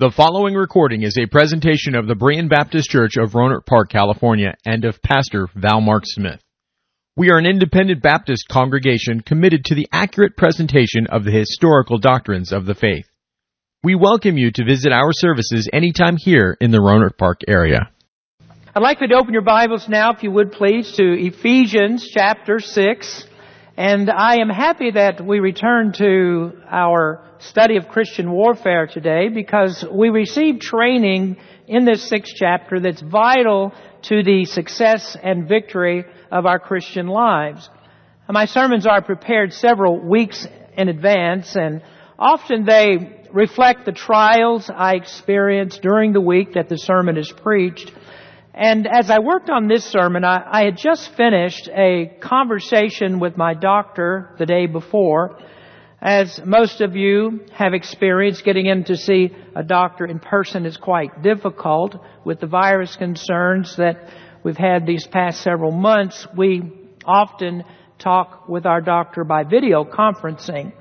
The following recording is a presentation of the Brian Baptist Church of Rohnert Park, California, and of Pastor Val Mark Smith. We are an independent Baptist congregation committed to the accurate presentation of the historical doctrines of the faith. We welcome you to visit our services anytime here in the Rohnert Park area. I'd like you to open your Bibles now, if you would please, to Ephesians chapter 6. And I am happy that we return to our study of Christian warfare today because we receive training in this sixth chapter that's vital to the success and victory of our Christian lives. My sermons are prepared several weeks in advance and often they reflect the trials I experience during the week that the sermon is preached. And as I worked on this sermon, I, I, had just finished a conversation with my doctor the day before. As most of you have experienced, getting in to see a doctor in person is quite difficult. With the virus concerns that we've had these past several months, we often talk with our doctor by video conferencing.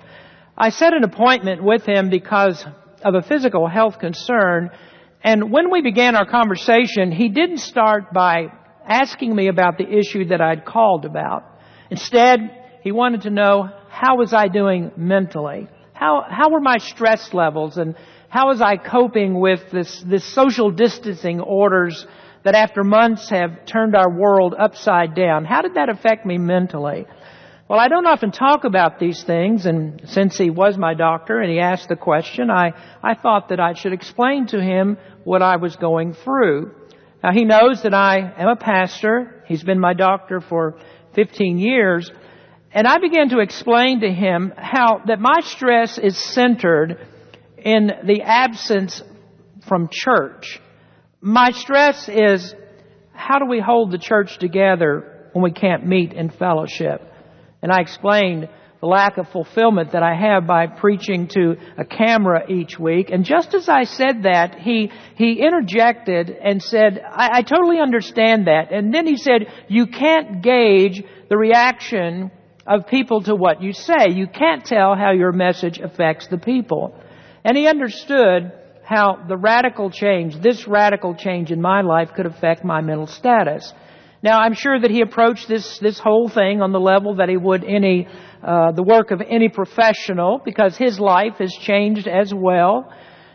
I set an appointment with him because of a physical health concern and when we began our conversation, he didn't start by asking me about the issue that I'd called about. Instead, he wanted to know how was I doing mentally? How, how were my stress levels and how was I coping with this, this social distancing orders that after months have turned our world upside down? How did that affect me mentally? Well, I don't often talk about these things, and since he was my doctor and he asked the question, I, I thought that I should explain to him what I was going through. Now, he knows that I am a pastor. He's been my doctor for 15 years. And I began to explain to him how that my stress is centered in the absence from church. My stress is how do we hold the church together when we can't meet in fellowship? And I explained the lack of fulfillment that I have by preaching to a camera each week. And just as I said that, he, he interjected and said, I, I totally understand that. And then he said, you can't gauge the reaction of people to what you say. You can't tell how your message affects the people. And he understood how the radical change, this radical change in my life could affect my mental status. Now, I'm sure that he approached this, this whole thing on the level that he would any, uh, the work of any professional because his life has changed as well.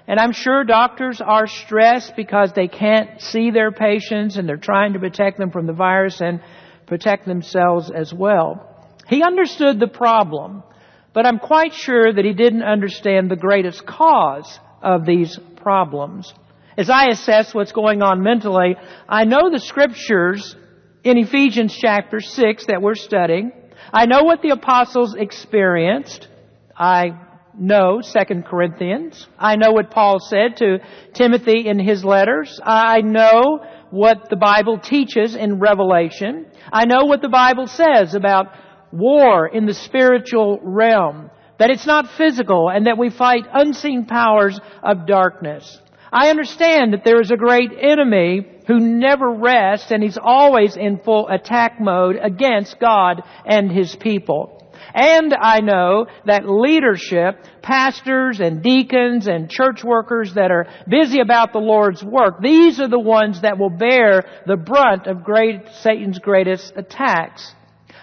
And I'm sure doctors are stressed because they can't see their patients and they're trying to protect them from the virus and protect themselves as well. He understood the problem, but I'm quite sure that he didn't understand the greatest cause of these problems. As I assess what's going on mentally, I know the scriptures in Ephesians chapter 6 that we're studying. I know what the apostles experienced. I know 2 Corinthians. I know what Paul said to Timothy in his letters. I know what the Bible teaches in Revelation. I know what the Bible says about war in the spiritual realm. That it's not physical and that we fight unseen powers of darkness. I understand that there is a great enemy who never rests and he's always in full attack mode against God and his people. And I know that leadership, pastors and deacons and church workers that are busy about the Lord's work, these are the ones that will bear the brunt of great, Satan's greatest attacks.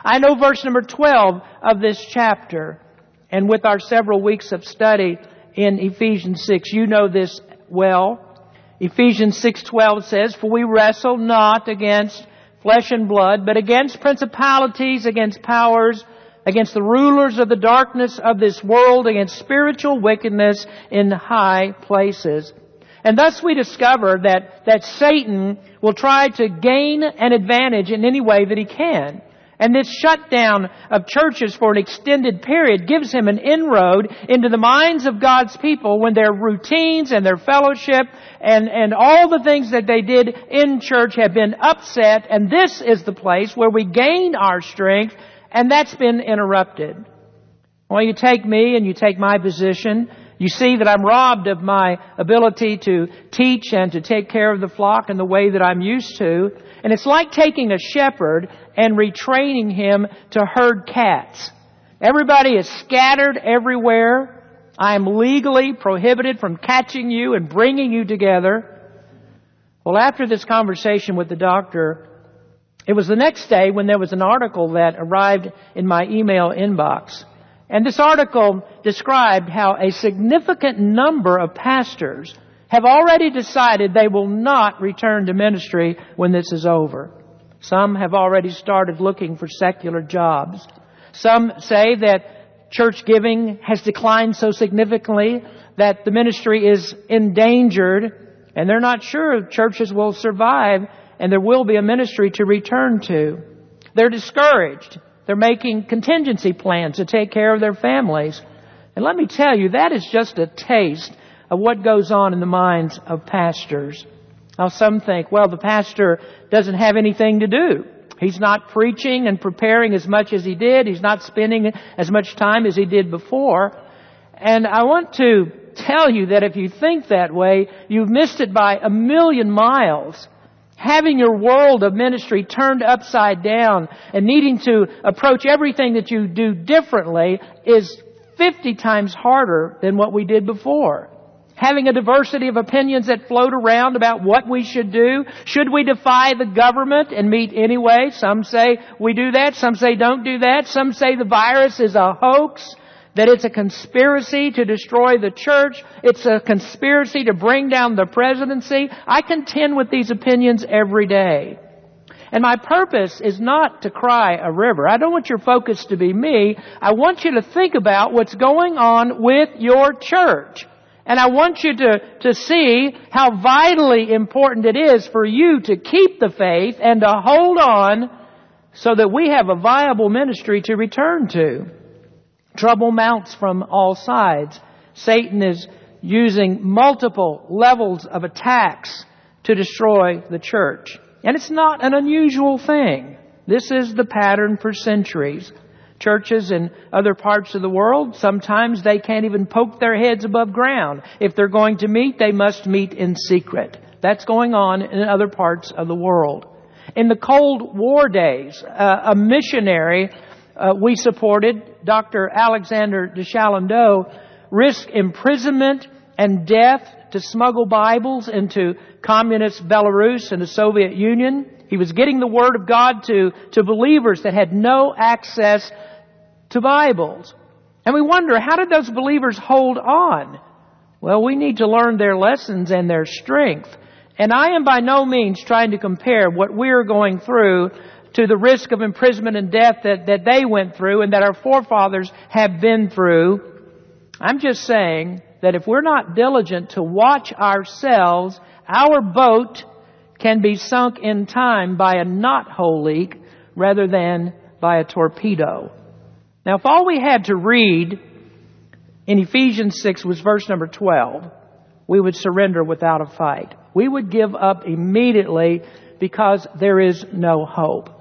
I know verse number 12 of this chapter, and with our several weeks of study in Ephesians 6, you know this well. Ephesians 6:12 says, "For we wrestle not against flesh and blood, but against principalities, against powers, against the rulers of the darkness of this world, against spiritual wickedness in high places." And thus we discover that, that Satan will try to gain an advantage in any way that he can. And this shutdown of churches for an extended period gives him an inroad into the minds of God's people when their routines and their fellowship and, and all the things that they did in church have been upset and this is the place where we gain our strength and that's been interrupted. Well, you take me and you take my position you see that I'm robbed of my ability to teach and to take care of the flock in the way that I'm used to. And it's like taking a shepherd and retraining him to herd cats. Everybody is scattered everywhere. I am legally prohibited from catching you and bringing you together. Well, after this conversation with the doctor, it was the next day when there was an article that arrived in my email inbox. And this article described how a significant number of pastors have already decided they will not return to ministry when this is over. Some have already started looking for secular jobs. Some say that church giving has declined so significantly that the ministry is endangered and they're not sure churches will survive and there will be a ministry to return to. They're discouraged. They're making contingency plans to take care of their families. And let me tell you, that is just a taste of what goes on in the minds of pastors. Now some think, well, the pastor doesn't have anything to do. He's not preaching and preparing as much as he did. He's not spending as much time as he did before. And I want to tell you that if you think that way, you've missed it by a million miles. Having your world of ministry turned upside down and needing to approach everything that you do differently is 50 times harder than what we did before. Having a diversity of opinions that float around about what we should do. Should we defy the government and meet anyway? Some say we do that. Some say don't do that. Some say the virus is a hoax that it's a conspiracy to destroy the church. It's a conspiracy to bring down the presidency. I contend with these opinions every day. And my purpose is not to cry a river. I don't want your focus to be me. I want you to think about what's going on with your church. And I want you to, to see how vitally important it is for you to keep the faith and to hold on so that we have a viable ministry to return to. Trouble mounts from all sides. Satan is using multiple levels of attacks to destroy the church. And it's not an unusual thing. This is the pattern for centuries. Churches in other parts of the world, sometimes they can't even poke their heads above ground. If they're going to meet, they must meet in secret. That's going on in other parts of the world. In the Cold War days, uh, a missionary uh, we supported, Dr. Alexander de Chalandeau, risked imprisonment and death to smuggle Bibles into communist Belarus and the Soviet Union. He was getting the Word of God to, to believers that had no access to Bibles. And we wonder, how did those believers hold on? Well, we need to learn their lessons and their strength. And I am by no means trying to compare what we're going through to the risk of imprisonment and death that, that they went through and that our forefathers have been through. I'm just saying that if we're not diligent to watch ourselves, our boat can be sunk in time by a knothole leak rather than by a torpedo. Now if all we had to read in Ephesians 6 was verse number 12, we would surrender without a fight. We would give up immediately because there is no hope.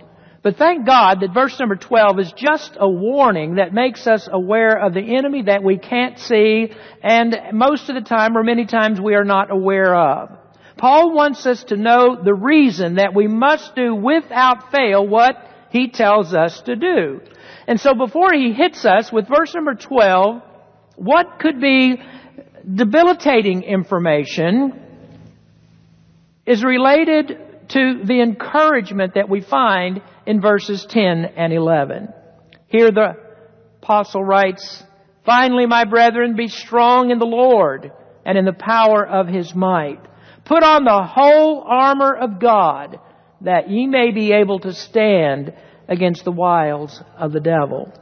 But thank God that verse number 12 is just a warning that makes us aware of the enemy that we can't see and most of the time or many times we are not aware of. Paul wants us to know the reason that we must do without fail what he tells us to do. And so before he hits us with verse number 12, what could be debilitating information is related to the encouragement that we find in verses 10 and 11. Here the apostle writes, Finally, my brethren, be strong in the Lord and in the power of his might. Put on the whole armor of God that ye may be able to stand against the wiles of the devil.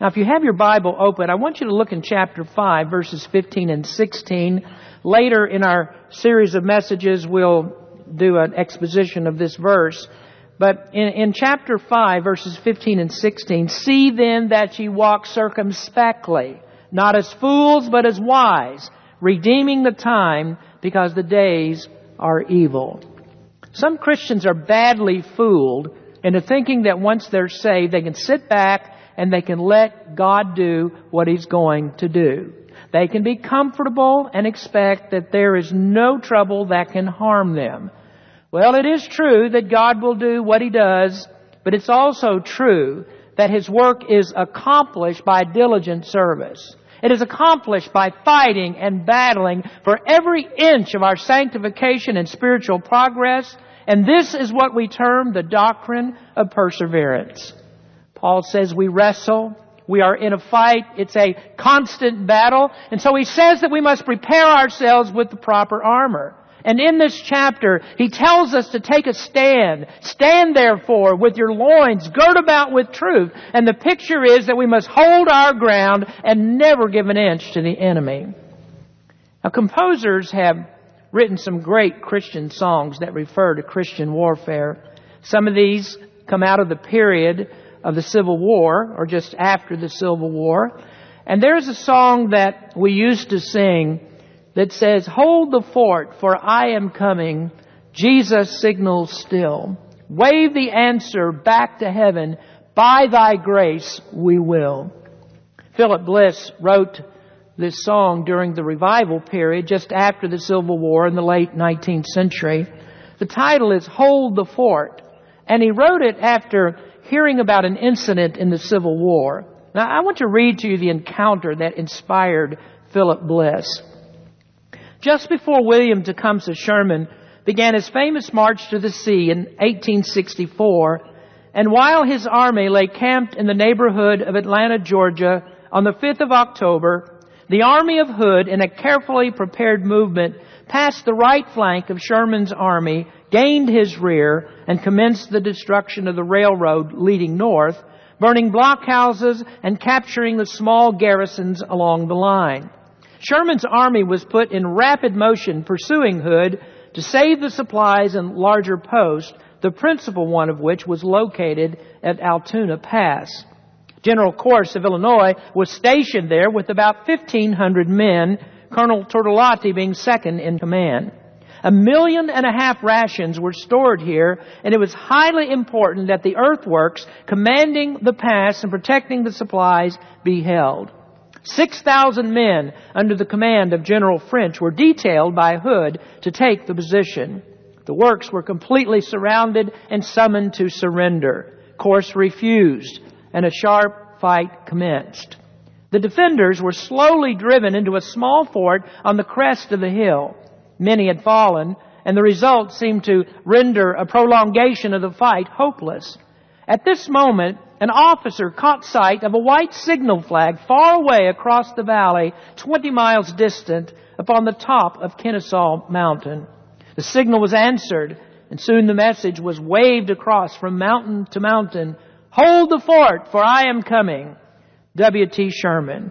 Now, if you have your Bible open, I want you to look in chapter 5, verses 15 and 16. Later in our series of messages, we'll do an exposition of this verse. But in, in chapter 5, verses 15 and 16, see then that ye walk circumspectly, not as fools, but as wise, redeeming the time, because the days are evil. Some Christians are badly fooled into thinking that once they're saved, they can sit back and they can let God do what He's going to do. They can be comfortable and expect that there is no trouble that can harm them. Well, it is true that God will do what He does, but it's also true that His work is accomplished by diligent service. It is accomplished by fighting and battling for every inch of our sanctification and spiritual progress. And this is what we term the doctrine of perseverance. Paul says we wrestle. We are in a fight. It's a constant battle. And so he says that we must prepare ourselves with the proper armor. And in this chapter, he tells us to take a stand. Stand therefore with your loins girt about with truth. And the picture is that we must hold our ground and never give an inch to the enemy. Now composers have written some great Christian songs that refer to Christian warfare. Some of these come out of the period of the Civil War or just after the Civil War. And there's a song that we used to sing that says, Hold the fort, for I am coming. Jesus signals still. Wave the answer back to heaven. By thy grace we will. Philip Bliss wrote this song during the revival period, just after the Civil War in the late 19th century. The title is Hold the Fort. And he wrote it after hearing about an incident in the Civil War. Now I want to read to you the encounter that inspired Philip Bliss. Just before William Tecumseh Sherman began his famous march to the sea in 1864, and while his army lay camped in the neighborhood of Atlanta, Georgia, on the 5th of October, the army of Hood, in a carefully prepared movement, passed the right flank of Sherman's army, gained his rear, and commenced the destruction of the railroad leading north, burning blockhouses and capturing the small garrisons along the line. Sherman's army was put in rapid motion pursuing Hood to save the supplies and larger posts, the principal one of which was located at Altoona Pass. General Corse of Illinois was stationed there with about 1,500 men, Colonel Tourtellotte being second in command. A million and a half rations were stored here, and it was highly important that the earthworks commanding the pass and protecting the supplies be held. 6,000 men under the command of General French were detailed by Hood to take the position. The works were completely surrounded and summoned to surrender. Corse refused, and a sharp fight commenced. The defenders were slowly driven into a small fort on the crest of the hill. Many had fallen, and the result seemed to render a prolongation of the fight hopeless. At this moment, an officer caught sight of a white signal flag far away across the valley, 20 miles distant, upon the top of Kennesaw Mountain. The signal was answered, and soon the message was waved across from mountain to mountain. Hold the fort, for I am coming. W.T. Sherman.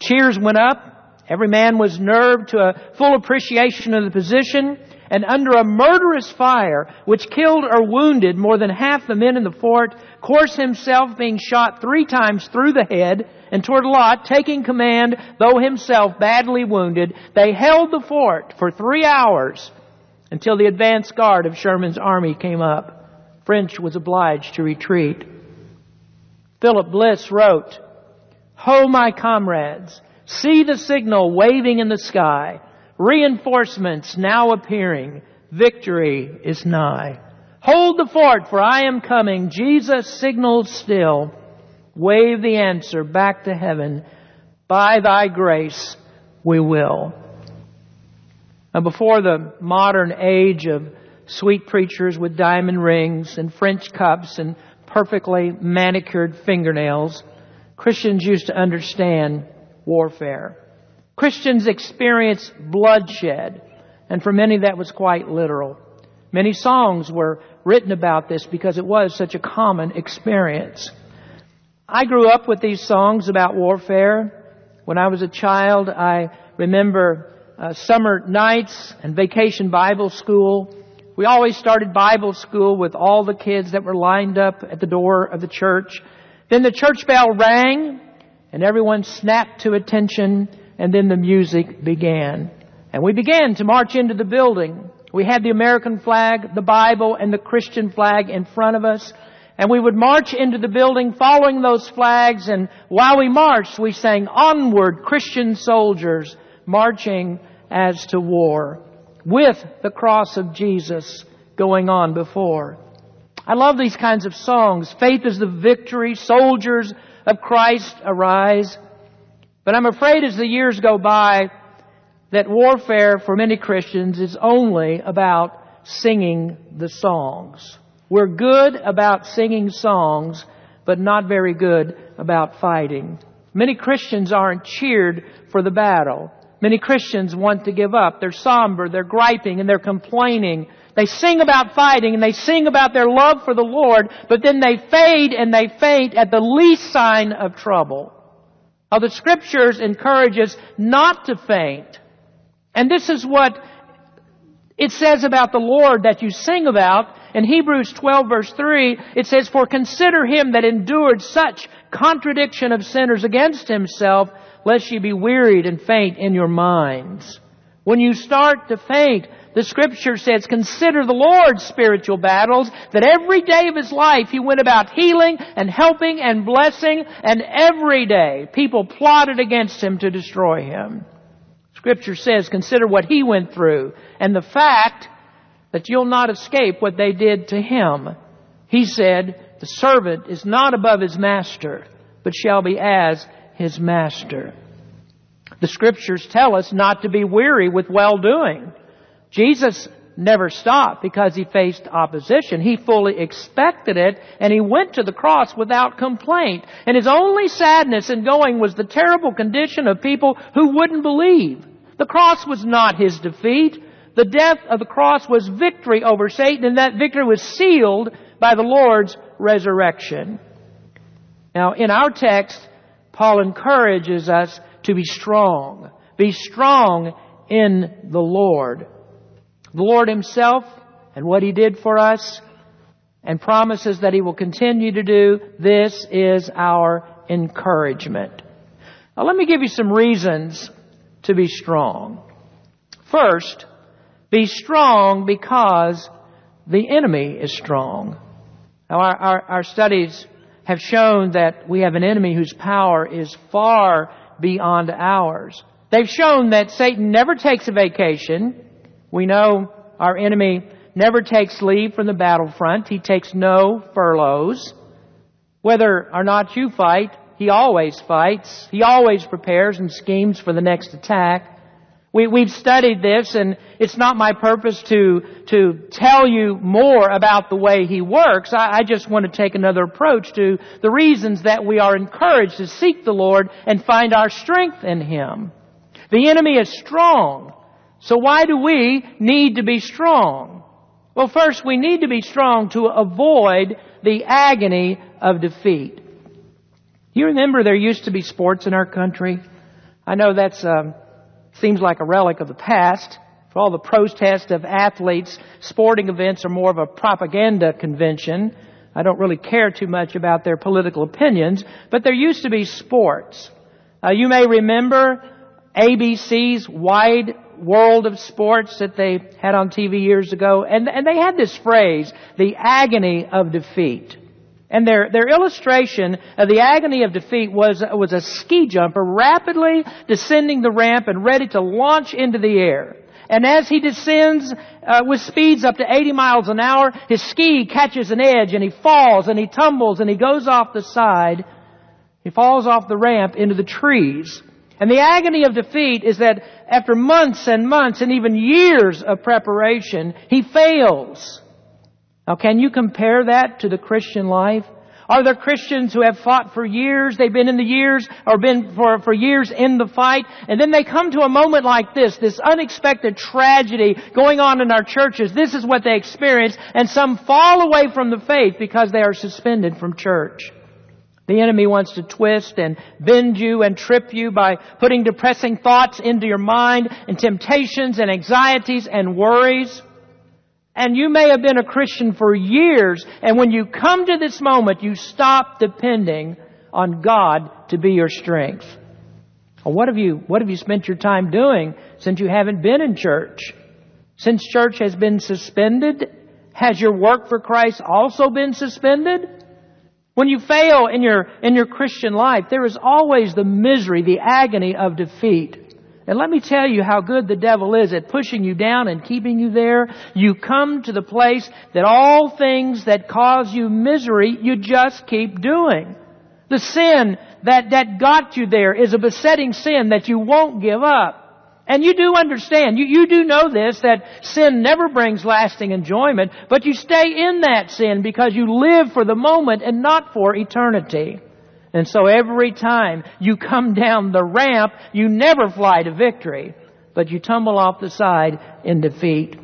Cheers went up. Every man was nerved to a full appreciation of the position and under a murderous fire which killed or wounded more than half the men in the fort, Corse himself being shot three times through the head, and Tourtellotte taking command, though himself badly wounded, they held the fort for three hours until the advance guard of Sherman's army came up. French was obliged to retreat. Philip Bliss wrote, Ho, my comrades, see the signal waving in the sky. Reinforcements now appearing. Victory is nigh. Hold the fort, for I am coming. Jesus signals still. Wave the answer back to heaven. By thy grace we will. Now before the modern age of sweet preachers with diamond rings and French cups and perfectly manicured fingernails, Christians used to understand warfare. Christians experienced bloodshed, and for many that was quite literal. Many songs were written about this because it was such a common experience. I grew up with these songs about warfare. When I was a child, I remember uh, summer nights and vacation Bible school. We always started Bible school with all the kids that were lined up at the door of the church. Then the church bell rang and everyone snapped to attention and then the music began. And we began to march into the building. We had the American flag, the Bible, and the Christian flag in front of us. And we would march into the building following those flags and while we marched we sang onward Christian soldiers marching as to war with the cross of Jesus going on before. I love these kinds of songs. Faith is the victory. Soldiers of Christ arise. But I'm afraid as the years go by that warfare for many Christians is only about singing the songs. We're good about singing songs, but not very good about fighting. Many Christians aren't cheered for the battle. Many Christians want to give up. They're somber, they're griping, and they're complaining. They sing about fighting and they sing about their love for the Lord, but then they fade and they faint at the least sign of trouble. Now the scriptures encourage us not to faint. And this is what it says about the Lord that you sing about. In Hebrews 12 verse 3, it says, For consider him that endured such contradiction of sinners against himself, lest ye be wearied and faint in your minds. When you start to faint, the scripture says, consider the Lord's spiritual battles, that every day of his life he went about healing and helping and blessing, and every day people plotted against him to destroy him. Scripture says, consider what he went through, and the fact that you'll not escape what they did to him. He said, the servant is not above his master, but shall be as his master. The scriptures tell us not to be weary with well doing. Jesus never stopped because he faced opposition. He fully expected it and he went to the cross without complaint. And his only sadness in going was the terrible condition of people who wouldn't believe. The cross was not his defeat. The death of the cross was victory over Satan and that victory was sealed by the Lord's resurrection. Now in our text, Paul encourages us to be strong. Be strong in the Lord the Lord Himself and what He did for us and promises that He will continue to do, this is our encouragement. Now let me give you some reasons to be strong. First, be strong because the enemy is strong. Now our, our, our studies have shown that we have an enemy whose power is far beyond ours. They've shown that Satan never takes a vacation. We know our enemy never takes leave from the battlefront. He takes no furloughs. Whether or not you fight, he always fights. He always prepares and schemes for the next attack. We, we've studied this and it's not my purpose to, to tell you more about the way he works. I, I just want to take another approach to the reasons that we are encouraged to seek the Lord and find our strength in him. The enemy is strong. So why do we need to be strong? Well, first, we need to be strong to avoid the agony of defeat. You remember there used to be sports in our country? I know that's um, seems like a relic of the past. For all the protest of athletes, sporting events are more of a propaganda convention. I don't really care too much about their political opinions, but there used to be sports. Uh, you may remember ABC's Wide world of sports that they had on TV years ago, and, and they had this phrase, the agony of defeat. And their, their illustration of the agony of defeat was, was a ski jumper rapidly descending the ramp and ready to launch into the air. And as he descends uh, with speeds up to 80 miles an hour, his ski catches an edge and he falls and he tumbles and he goes off the side. He falls off the ramp into the trees. And the agony of defeat is that after months and months and even years of preparation, he fails. Now can you compare that to the Christian life? Are there Christians who have fought for years, they've been in the years, or been for, for years in the fight, and then they come to a moment like this, this unexpected tragedy going on in our churches. This is what they experience, and some fall away from the faith because they are suspended from church. The enemy wants to twist and bend you and trip you by putting depressing thoughts into your mind and temptations and anxieties and worries. And you may have been a Christian for years and when you come to this moment, you stop depending on God to be your strength. Well, what have you, what have you spent your time doing since you haven't been in church? Since church has been suspended, has your work for Christ also been suspended? When you fail in your, in your Christian life, there is always the misery, the agony of defeat. And let me tell you how good the devil is at pushing you down and keeping you there. You come to the place that all things that cause you misery, you just keep doing. The sin that, that got you there is a besetting sin that you won't give up. And you do understand, you, you do know this, that sin never brings lasting enjoyment, but you stay in that sin because you live for the moment and not for eternity. And so every time you come down the ramp, you never fly to victory, but you tumble off the side in defeat.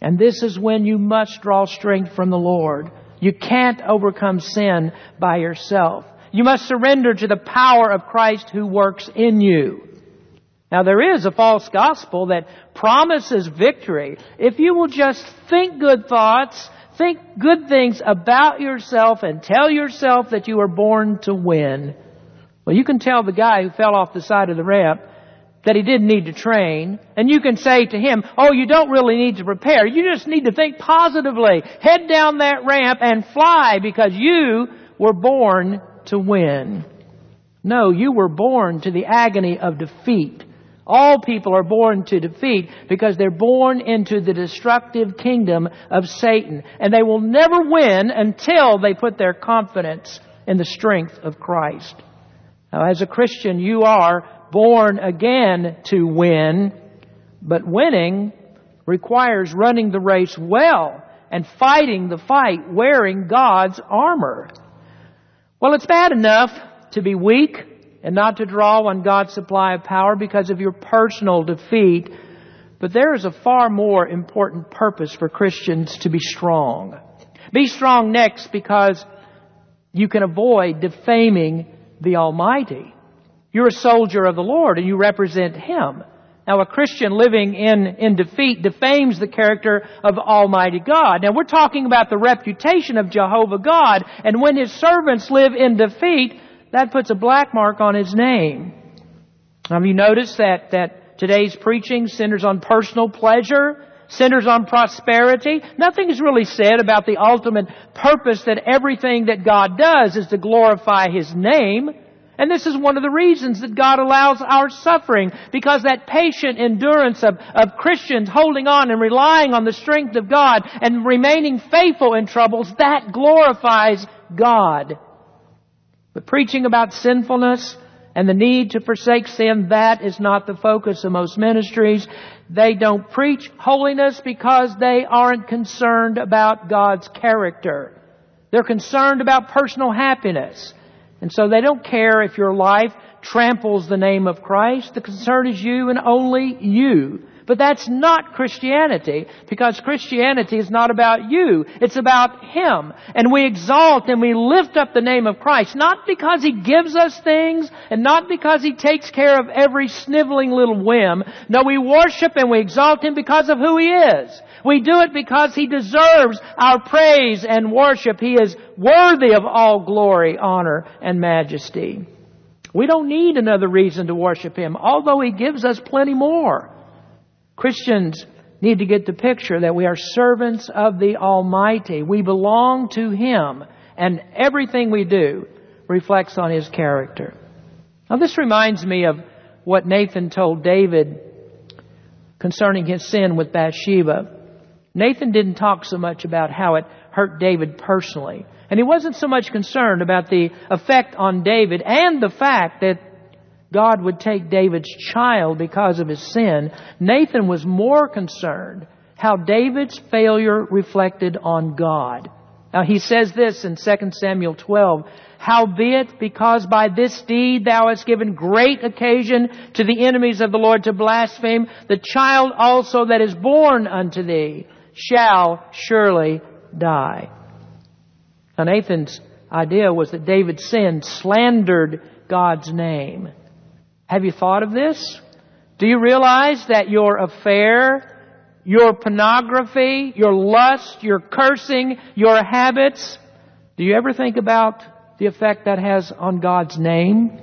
And this is when you must draw strength from the Lord. You can't overcome sin by yourself. You must surrender to the power of Christ who works in you. Now there is a false gospel that promises victory if you will just think good thoughts, think good things about yourself and tell yourself that you were born to win. Well, you can tell the guy who fell off the side of the ramp that he didn't need to train, and you can say to him, oh, you don't really need to prepare. You just need to think positively. Head down that ramp and fly because you were born to win. No, you were born to the agony of defeat. All people are born to defeat because they're born into the destructive kingdom of Satan. And they will never win until they put their confidence in the strength of Christ. Now, as a Christian, you are born again to win, but winning requires running the race well and fighting the fight wearing God's armor. Well, it's bad enough to be weak and not to draw on God's supply of power because of your personal defeat. But there is a far more important purpose for Christians to be strong. Be strong next because you can avoid defaming the Almighty. You're a soldier of the Lord and you represent Him. Now a Christian living in, in defeat defames the character of Almighty God. Now we're talking about the reputation of Jehovah God, and when His servants live in defeat, that puts a black mark on his name. Have you noticed that, that today's preaching centers on personal pleasure, centers on prosperity? Nothing is really said about the ultimate purpose that everything that God does is to glorify His name. And this is one of the reasons that God allows our suffering, because that patient endurance of, of Christians holding on and relying on the strength of God and remaining faithful in troubles, that glorifies God. But preaching about sinfulness and the need to forsake sin, that is not the focus of most ministries. They don't preach holiness because they aren't concerned about God's character. They're concerned about personal happiness. And so they don't care if your life tramples the name of Christ. The concern is you and only you. But that's not Christianity, because Christianity is not about you. It's about Him. And we exalt and we lift up the name of Christ, not because He gives us things, and not because He takes care of every sniveling little whim. No, we worship and we exalt Him because of who He is. We do it because He deserves our praise and worship. He is worthy of all glory, honor, and majesty. We don't need another reason to worship Him, although He gives us plenty more. Christians need to get the picture that we are servants of the Almighty. We belong to Him, and everything we do reflects on His character. Now this reminds me of what Nathan told David concerning his sin with Bathsheba. Nathan didn't talk so much about how it hurt David personally. And he wasn't so much concerned about the effect on David and the fact that God would take David's child because of his sin, Nathan was more concerned how David's failure reflected on God. Now he says this in 2 Samuel 12, Howbeit, because by this deed thou hast given great occasion to the enemies of the Lord to blaspheme, the child also that is born unto thee shall surely die. Now Nathan's idea was that David's sin slandered God's name. Have you thought of this? Do you realize that your affair, your pornography, your lust, your cursing, your habits, do you ever think about the effect that has on God's name?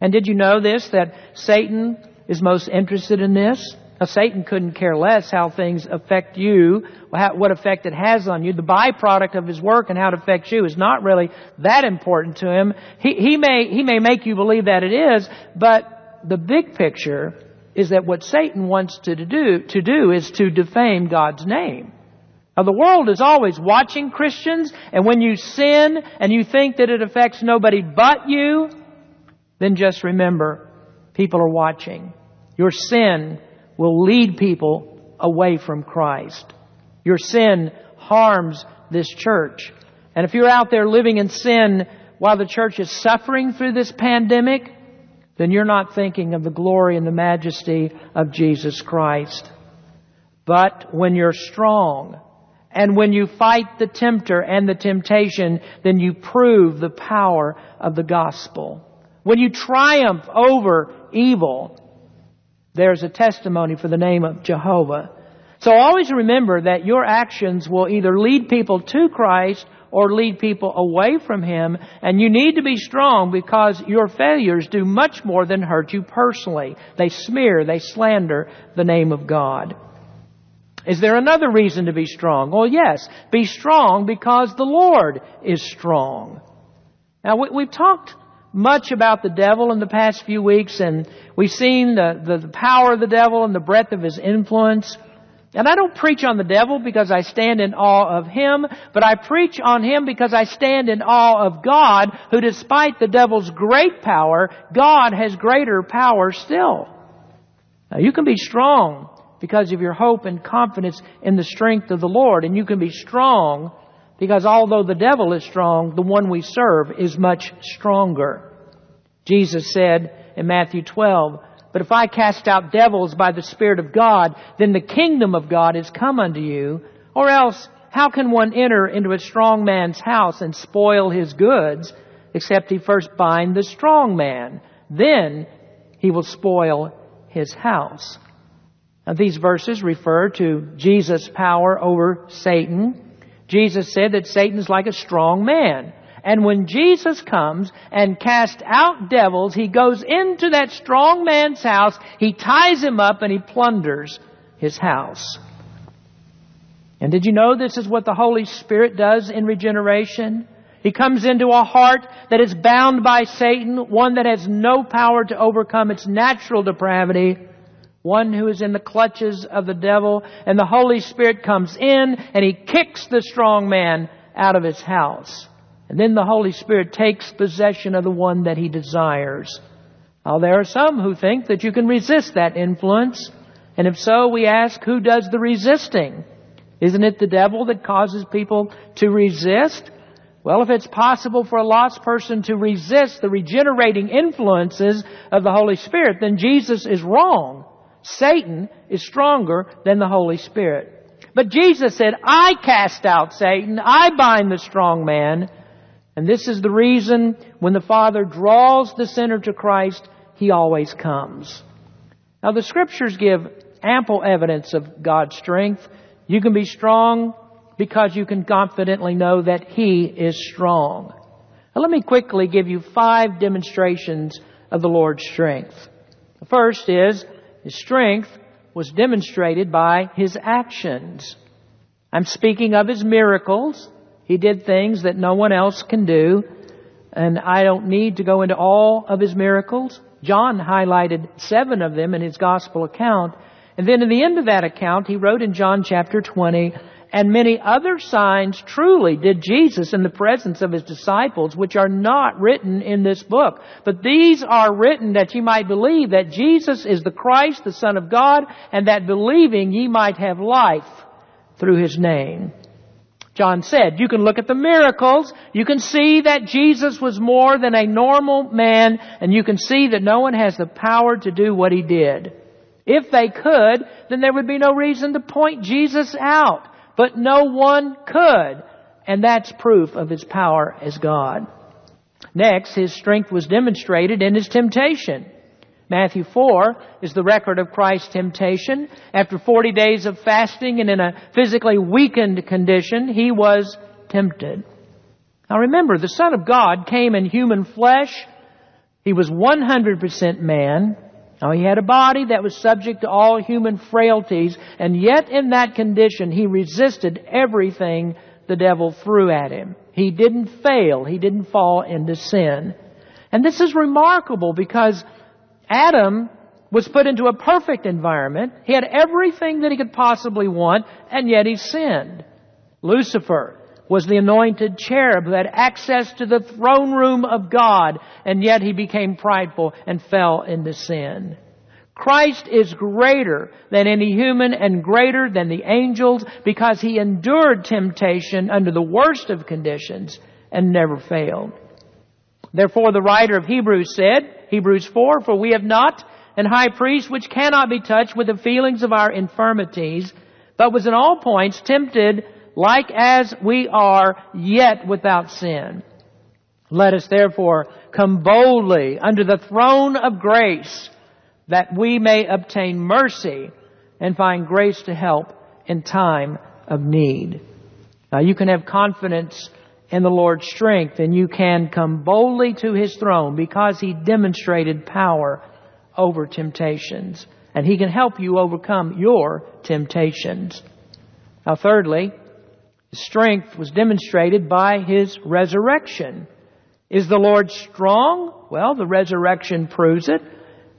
And did you know this, that Satan is most interested in this? Now, Satan couldn't care less how things affect you, what effect it has on you. The byproduct of his work and how it affects you is not really that important to him. He, he may, he may make you believe that it is, but the big picture is that what Satan wants to do, to do is to defame God's name. Now, the world is always watching Christians, and when you sin and you think that it affects nobody but you, then just remember, people are watching. Your sin will lead people away from Christ. Your sin harms this church. And if you're out there living in sin while the church is suffering through this pandemic, then you're not thinking of the glory and the majesty of Jesus Christ. But when you're strong, and when you fight the tempter and the temptation, then you prove the power of the gospel. When you triumph over evil, there's a testimony for the name of Jehovah. So always remember that your actions will either lead people to Christ or lead people away from Him. And you need to be strong because your failures do much more than hurt you personally. They smear, they slander the name of God. Is there another reason to be strong? Well, yes. Be strong because the Lord is strong. Now, we've talked much about the devil in the past few weeks, and we've seen the, the, the power of the devil and the breadth of his influence. And I don't preach on the devil because I stand in awe of him, but I preach on him because I stand in awe of God, who despite the devil's great power, God has greater power still. Now you can be strong because of your hope and confidence in the strength of the Lord, and you can be strong because although the devil is strong, the one we serve is much stronger. Jesus said in Matthew 12, but if I cast out devils by the Spirit of God, then the kingdom of God is come unto you. Or else, how can one enter into a strong man's house and spoil his goods, except he first bind the strong man? Then he will spoil his house. Now, these verses refer to Jesus' power over Satan. Jesus said that Satan is like a strong man. And when Jesus comes and casts out devils, he goes into that strong man's house, he ties him up, and he plunders his house. And did you know this is what the Holy Spirit does in regeneration? He comes into a heart that is bound by Satan, one that has no power to overcome its natural depravity, one who is in the clutches of the devil, and the Holy Spirit comes in and he kicks the strong man out of his house. And then the Holy Spirit takes possession of the one that He desires. Now there are some who think that you can resist that influence. And if so, we ask, who does the resisting? Isn't it the devil that causes people to resist? Well, if it's possible for a lost person to resist the regenerating influences of the Holy Spirit, then Jesus is wrong. Satan is stronger than the Holy Spirit. But Jesus said, I cast out Satan, I bind the strong man, and this is the reason when the Father draws the sinner to Christ, He always comes. Now the scriptures give ample evidence of God's strength. You can be strong because you can confidently know that He is strong. Now let me quickly give you five demonstrations of the Lord's strength. The first is His strength was demonstrated by His actions. I'm speaking of His miracles. He did things that no one else can do. And I don't need to go into all of his miracles. John highlighted seven of them in his gospel account. And then in the end of that account, he wrote in John chapter 20, and many other signs truly did Jesus in the presence of his disciples, which are not written in this book. But these are written that ye might believe that Jesus is the Christ, the Son of God, and that believing ye might have life through his name. John said. You can look at the miracles. You can see that Jesus was more than a normal man, and you can see that no one has the power to do what he did. If they could, then there would be no reason to point Jesus out. But no one could. And that's proof of his power as God. Next, his strength was demonstrated in his temptation. Matthew 4 is the record of Christ's temptation. After 40 days of fasting and in a physically weakened condition, he was tempted. Now remember, the Son of God came in human flesh. He was 100% man. Now he had a body that was subject to all human frailties, and yet in that condition he resisted everything the devil threw at him. He didn't fail. He didn't fall into sin. And this is remarkable because Adam was put into a perfect environment. He had everything that he could possibly want, and yet he sinned. Lucifer was the anointed cherub who had access to the throne room of God, and yet he became prideful and fell into sin. Christ is greater than any human and greater than the angels because he endured temptation under the worst of conditions and never failed. Therefore the writer of Hebrews said, Hebrews 4, for we have not an high priest which cannot be touched with the feelings of our infirmities, but was in all points tempted like as we are, yet without sin. Let us therefore come boldly under the throne of grace that we may obtain mercy and find grace to help in time of need. Now you can have confidence in the Lord's strength and you can come boldly to His throne because He demonstrated power over temptations and He can help you overcome your temptations. Now thirdly, strength was demonstrated by His resurrection. Is the Lord strong? Well, the resurrection proves it.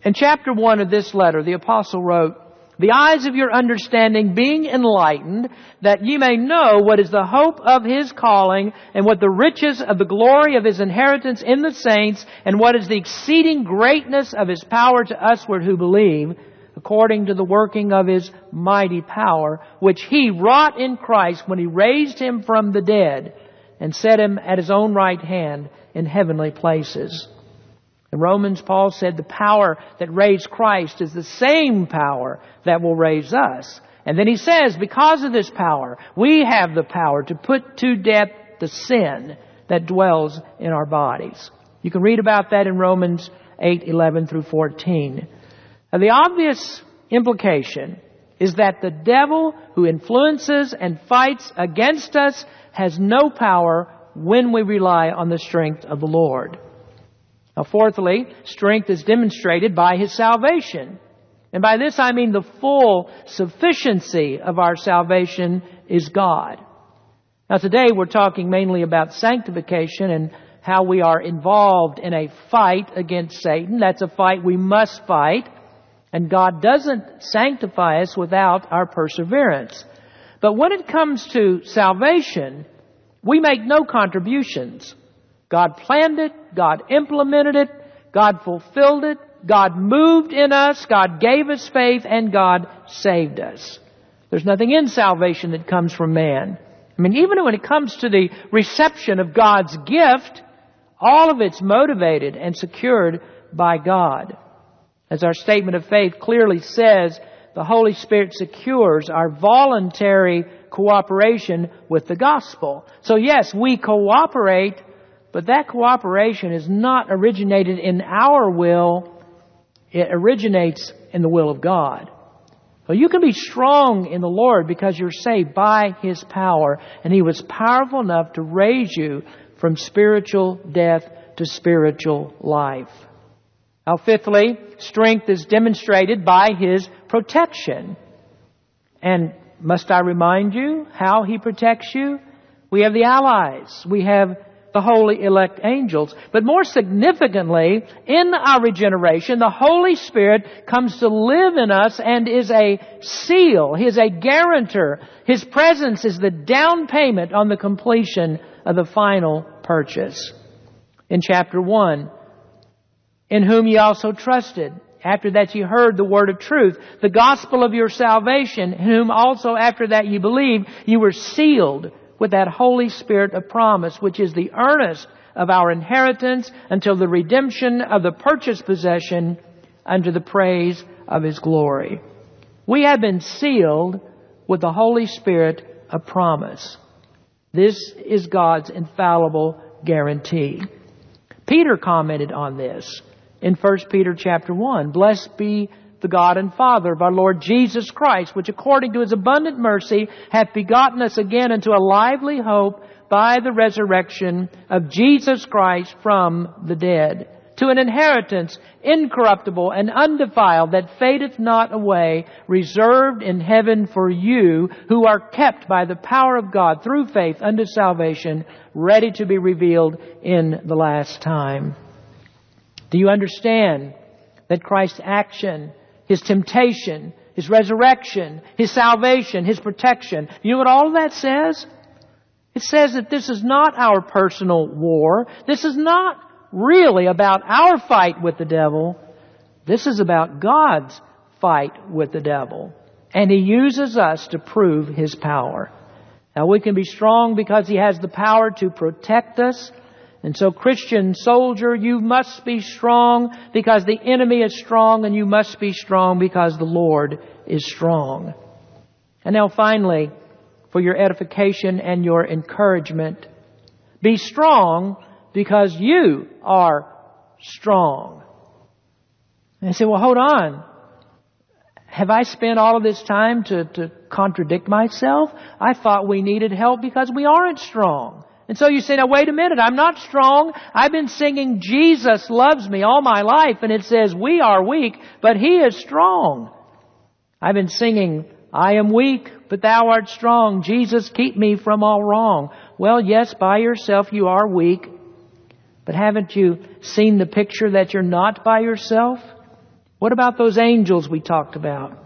In chapter 1 of this letter, the apostle wrote, the eyes of your understanding being enlightened, that ye may know what is the hope of his calling, and what the riches of the glory of his inheritance in the saints, and what is the exceeding greatness of his power to usward who believe, according to the working of his mighty power, which he wrought in Christ when he raised him from the dead, and set him at his own right hand in heavenly places in Romans, Paul said the power that raised Christ is the same power that will raise us. And then he says, because of this power, we have the power to put to death the sin that dwells in our bodies. You can read about that in Romans 8, 11 through 14. Now the obvious implication is that the devil who influences and fights against us has no power when we rely on the strength of the Lord. Now, fourthly, strength is demonstrated by His salvation. And by this I mean the full sufficiency of our salvation is God. Now today we're talking mainly about sanctification and how we are involved in a fight against Satan. That's a fight we must fight. And God doesn't sanctify us without our perseverance. But when it comes to salvation, we make no contributions. God planned it. God implemented it. God fulfilled it. God moved in us. God gave us faith and God saved us. There's nothing in salvation that comes from man. I mean, even when it comes to the reception of God's gift, all of it's motivated and secured by God. As our statement of faith clearly says, the Holy Spirit secures our voluntary cooperation with the gospel. So yes, we cooperate but that cooperation is not originated in our will. It originates in the will of God. Well, you can be strong in the Lord because you're saved by His power, and He was powerful enough to raise you from spiritual death to spiritual life. Now, fifthly, strength is demonstrated by His protection. And must I remind you how He protects you? We have the allies. We have the holy elect angels. But more significantly, in our regeneration, the Holy Spirit comes to live in us and is a seal. He is a guarantor. His presence is the down payment on the completion of the final purchase. In chapter 1, in whom ye also trusted, after that ye heard the word of truth, the gospel of your salvation, in whom also after that ye believed, you were sealed with that Holy Spirit of promise, which is the earnest of our inheritance until the redemption of the purchased possession unto the praise of His glory. We have been sealed with the Holy Spirit of promise. This is God's infallible guarantee. Peter commented on this in 1 Peter chapter 1. Blessed be the God and Father of our Lord Jesus Christ, which according to his abundant mercy hath begotten us again into a lively hope by the resurrection of Jesus Christ from the dead, to an inheritance incorruptible and undefiled that fadeth not away, reserved in heaven for you who are kept by the power of God through faith unto salvation, ready to be revealed in the last time. Do you understand that Christ's action his temptation, His resurrection, His salvation, His protection. You know what all of that says? It says that this is not our personal war. This is not really about our fight with the devil. This is about God's fight with the devil. And He uses us to prove His power. Now we can be strong because He has the power to protect us. And so Christian soldier, you must be strong because the enemy is strong and you must be strong because the Lord is strong. And now finally, for your edification and your encouragement, be strong because you are strong. And I say, well, hold on. Have I spent all of this time to, to contradict myself? I thought we needed help because we aren't strong. And so you say, now wait a minute, I'm not strong. I've been singing Jesus loves me all my life and it says we are weak, but He is strong. I've been singing, I am weak, but thou art strong. Jesus keep me from all wrong. Well, yes, by yourself you are weak, but haven't you seen the picture that you're not by yourself? What about those angels we talked about?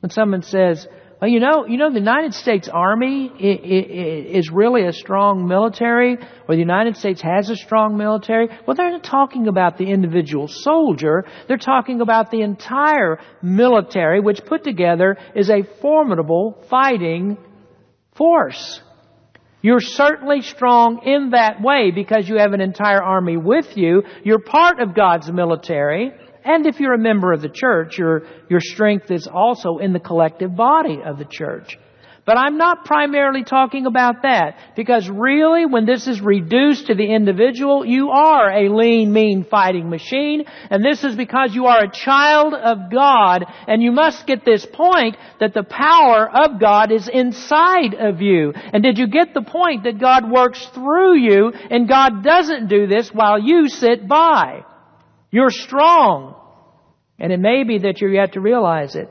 When someone says, well, you know, you know, the United States Army is really a strong military, or the United States has a strong military. Well, they're not talking about the individual soldier. They're talking about the entire military, which put together is a formidable fighting force. You're certainly strong in that way because you have an entire army with you. You're part of God's military. And if you're a member of the church, your, your strength is also in the collective body of the church. But I'm not primarily talking about that because really when this is reduced to the individual, you are a lean, mean fighting machine and this is because you are a child of God and you must get this point that the power of God is inside of you. And did you get the point that God works through you and God doesn't do this while you sit by? You're strong. And it may be that you're yet to realize it.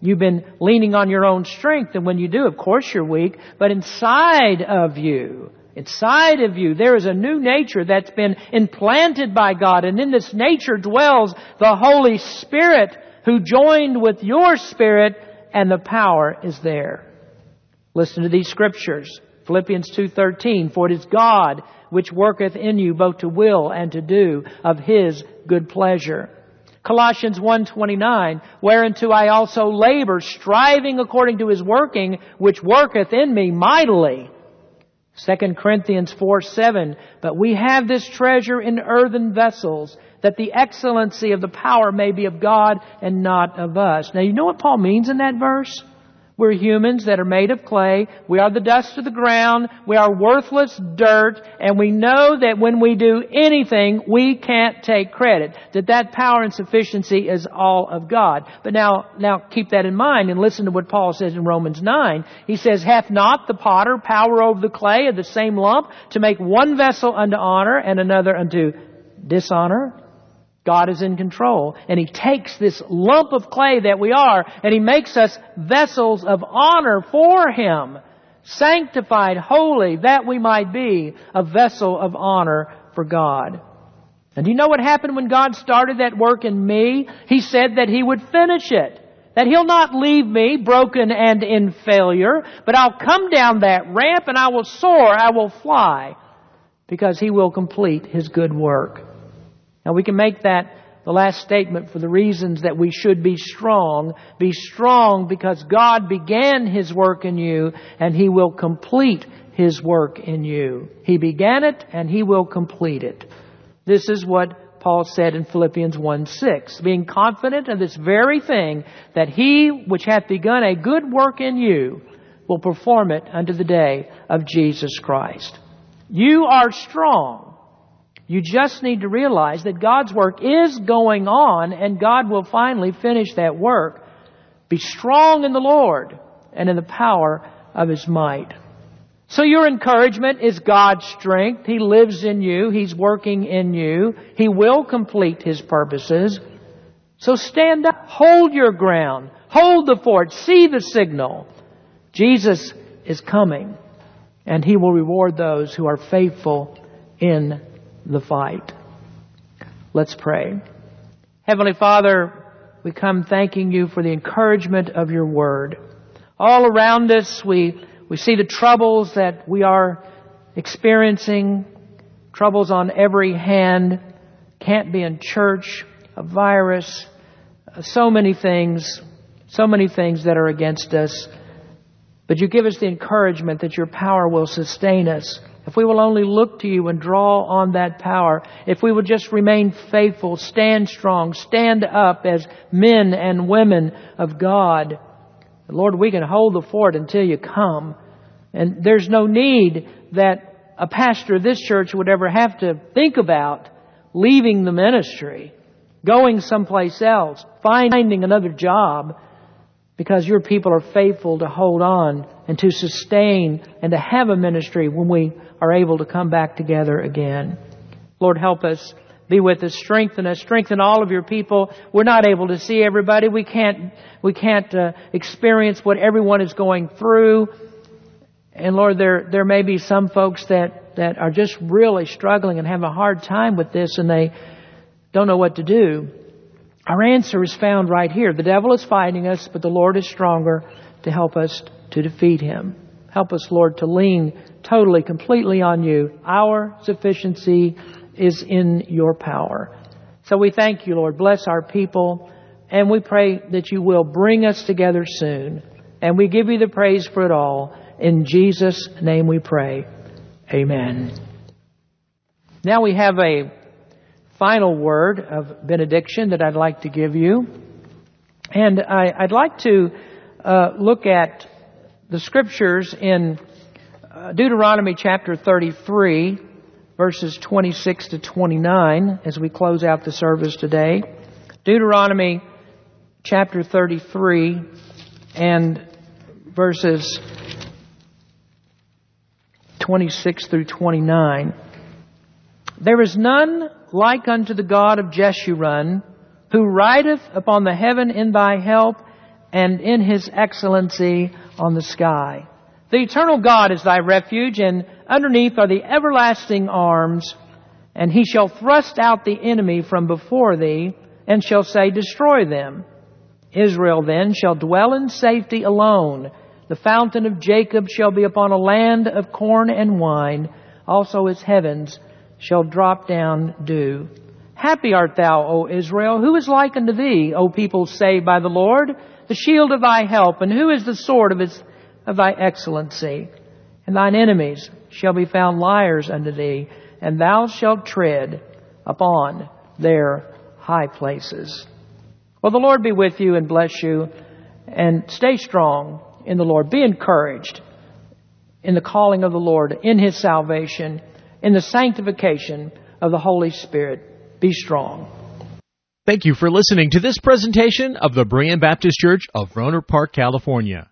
You've been leaning on your own strength, and when you do, of course you're weak, but inside of you, inside of you, there is a new nature that's been implanted by God, and in this nature dwells the Holy Spirit who joined with your spirit, and the power is there. Listen to these scriptures. Philippians 2:13 For it is God which worketh in you both to will and to do of his good pleasure. Colossians 1:29 Whereunto I also labor striving according to his working which worketh in me mightily. 2 Corinthians 4 7, but we have this treasure in earthen vessels, that the excellency of the power may be of God and not of us. Now you know what Paul means in that verse? We're humans that are made of clay. We are the dust of the ground. We are worthless dirt. And we know that when we do anything, we can't take credit. That that power and sufficiency is all of God. But now, now keep that in mind and listen to what Paul says in Romans 9. He says, Hath not the potter power over the clay of the same lump to make one vessel unto honor and another unto dishonor? God is in control. And He takes this lump of clay that we are and He makes us vessels of honor for Him. Sanctified, holy, that we might be a vessel of honor for God. And do you know what happened when God started that work in me? He said that He would finish it. That He'll not leave me broken and in failure, but I'll come down that ramp and I will soar, I will fly, because He will complete His good work. Now we can make that the last statement for the reasons that we should be strong. Be strong because God began His work in you and He will complete His work in you. He began it and He will complete it. This is what Paul said in Philippians 1 6. Being confident of this very thing, that He which hath begun a good work in you will perform it unto the day of Jesus Christ. You are strong you just need to realize that God's work is going on and God will finally finish that work. Be strong in the Lord and in the power of His might. So your encouragement is God's strength. He lives in you. He's working in you. He will complete His purposes. So stand up. Hold your ground. Hold the fort. See the signal. Jesus is coming and He will reward those who are faithful in the fight. Let's pray. Heavenly Father, we come thanking you for the encouragement of your word. All around us, we, we see the troubles that we are experiencing troubles on every hand, can't be in church, a virus, uh, so many things, so many things that are against us. But you give us the encouragement that your power will sustain us. If we will only look to you and draw on that power, if we will just remain faithful, stand strong, stand up as men and women of God, Lord, we can hold the fort until you come. And there's no need that a pastor of this church would ever have to think about leaving the ministry, going someplace else, finding another job, because your people are faithful to hold on and to sustain and to have a ministry when we are able to come back together again. Lord, help us. Be with us. Strengthen us. Strengthen all of your people. We're not able to see everybody. We can't, we can't uh, experience what everyone is going through. And Lord, there, there may be some folks that, that are just really struggling and have a hard time with this and they don't know what to do. Our answer is found right here. The devil is fighting us, but the Lord is stronger to help us to defeat him. Help us, Lord, to lean totally, completely on you. Our sufficiency is in your power. So we thank you, Lord. Bless our people. And we pray that you will bring us together soon. And we give you the praise for it all. In Jesus' name we pray. Amen. Now we have a final word of benediction that I'd like to give you. And I, would like to uh, look at the scriptures in uh, Deuteronomy chapter 33, verses 26 to 29, as we close out the service today. Deuteronomy chapter 33 and verses 26 through 29. There is none like unto the God of Jeshurun, who rideth upon the heaven in thy help, and in his excellency on the sky. The eternal God is thy refuge, and underneath are the everlasting arms, and he shall thrust out the enemy from before thee, and shall say, Destroy them. Israel then shall dwell in safety alone. The fountain of Jacob shall be upon a land of corn and wine. Also his heavens shall drop down dew. Happy art thou, O Israel. Who is like unto thee, O people saved by the Lord? The shield of thy help, and who is the sword of, his, of thy excellency? And thine enemies shall be found liars unto thee, and thou shalt tread upon their high places. Well, the Lord be with you and bless you, and stay strong in the Lord. Be encouraged in the calling of the Lord, in His salvation in the sanctification of the Holy Spirit. Be strong. Thank you for listening to this presentation of the Berean Baptist Church of Rohnert Park, California.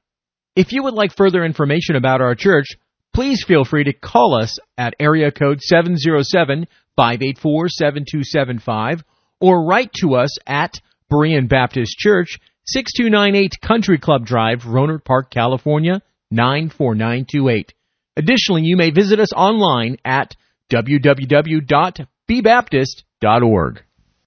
If you would like further information about our church, please feel free to call us at area code 707-584-7275 or write to us at Berean Baptist Church, 6298 Country Club Drive, Rohnert Park, California, 94928. Additionally, you may visit us online at www.bbaptist.org.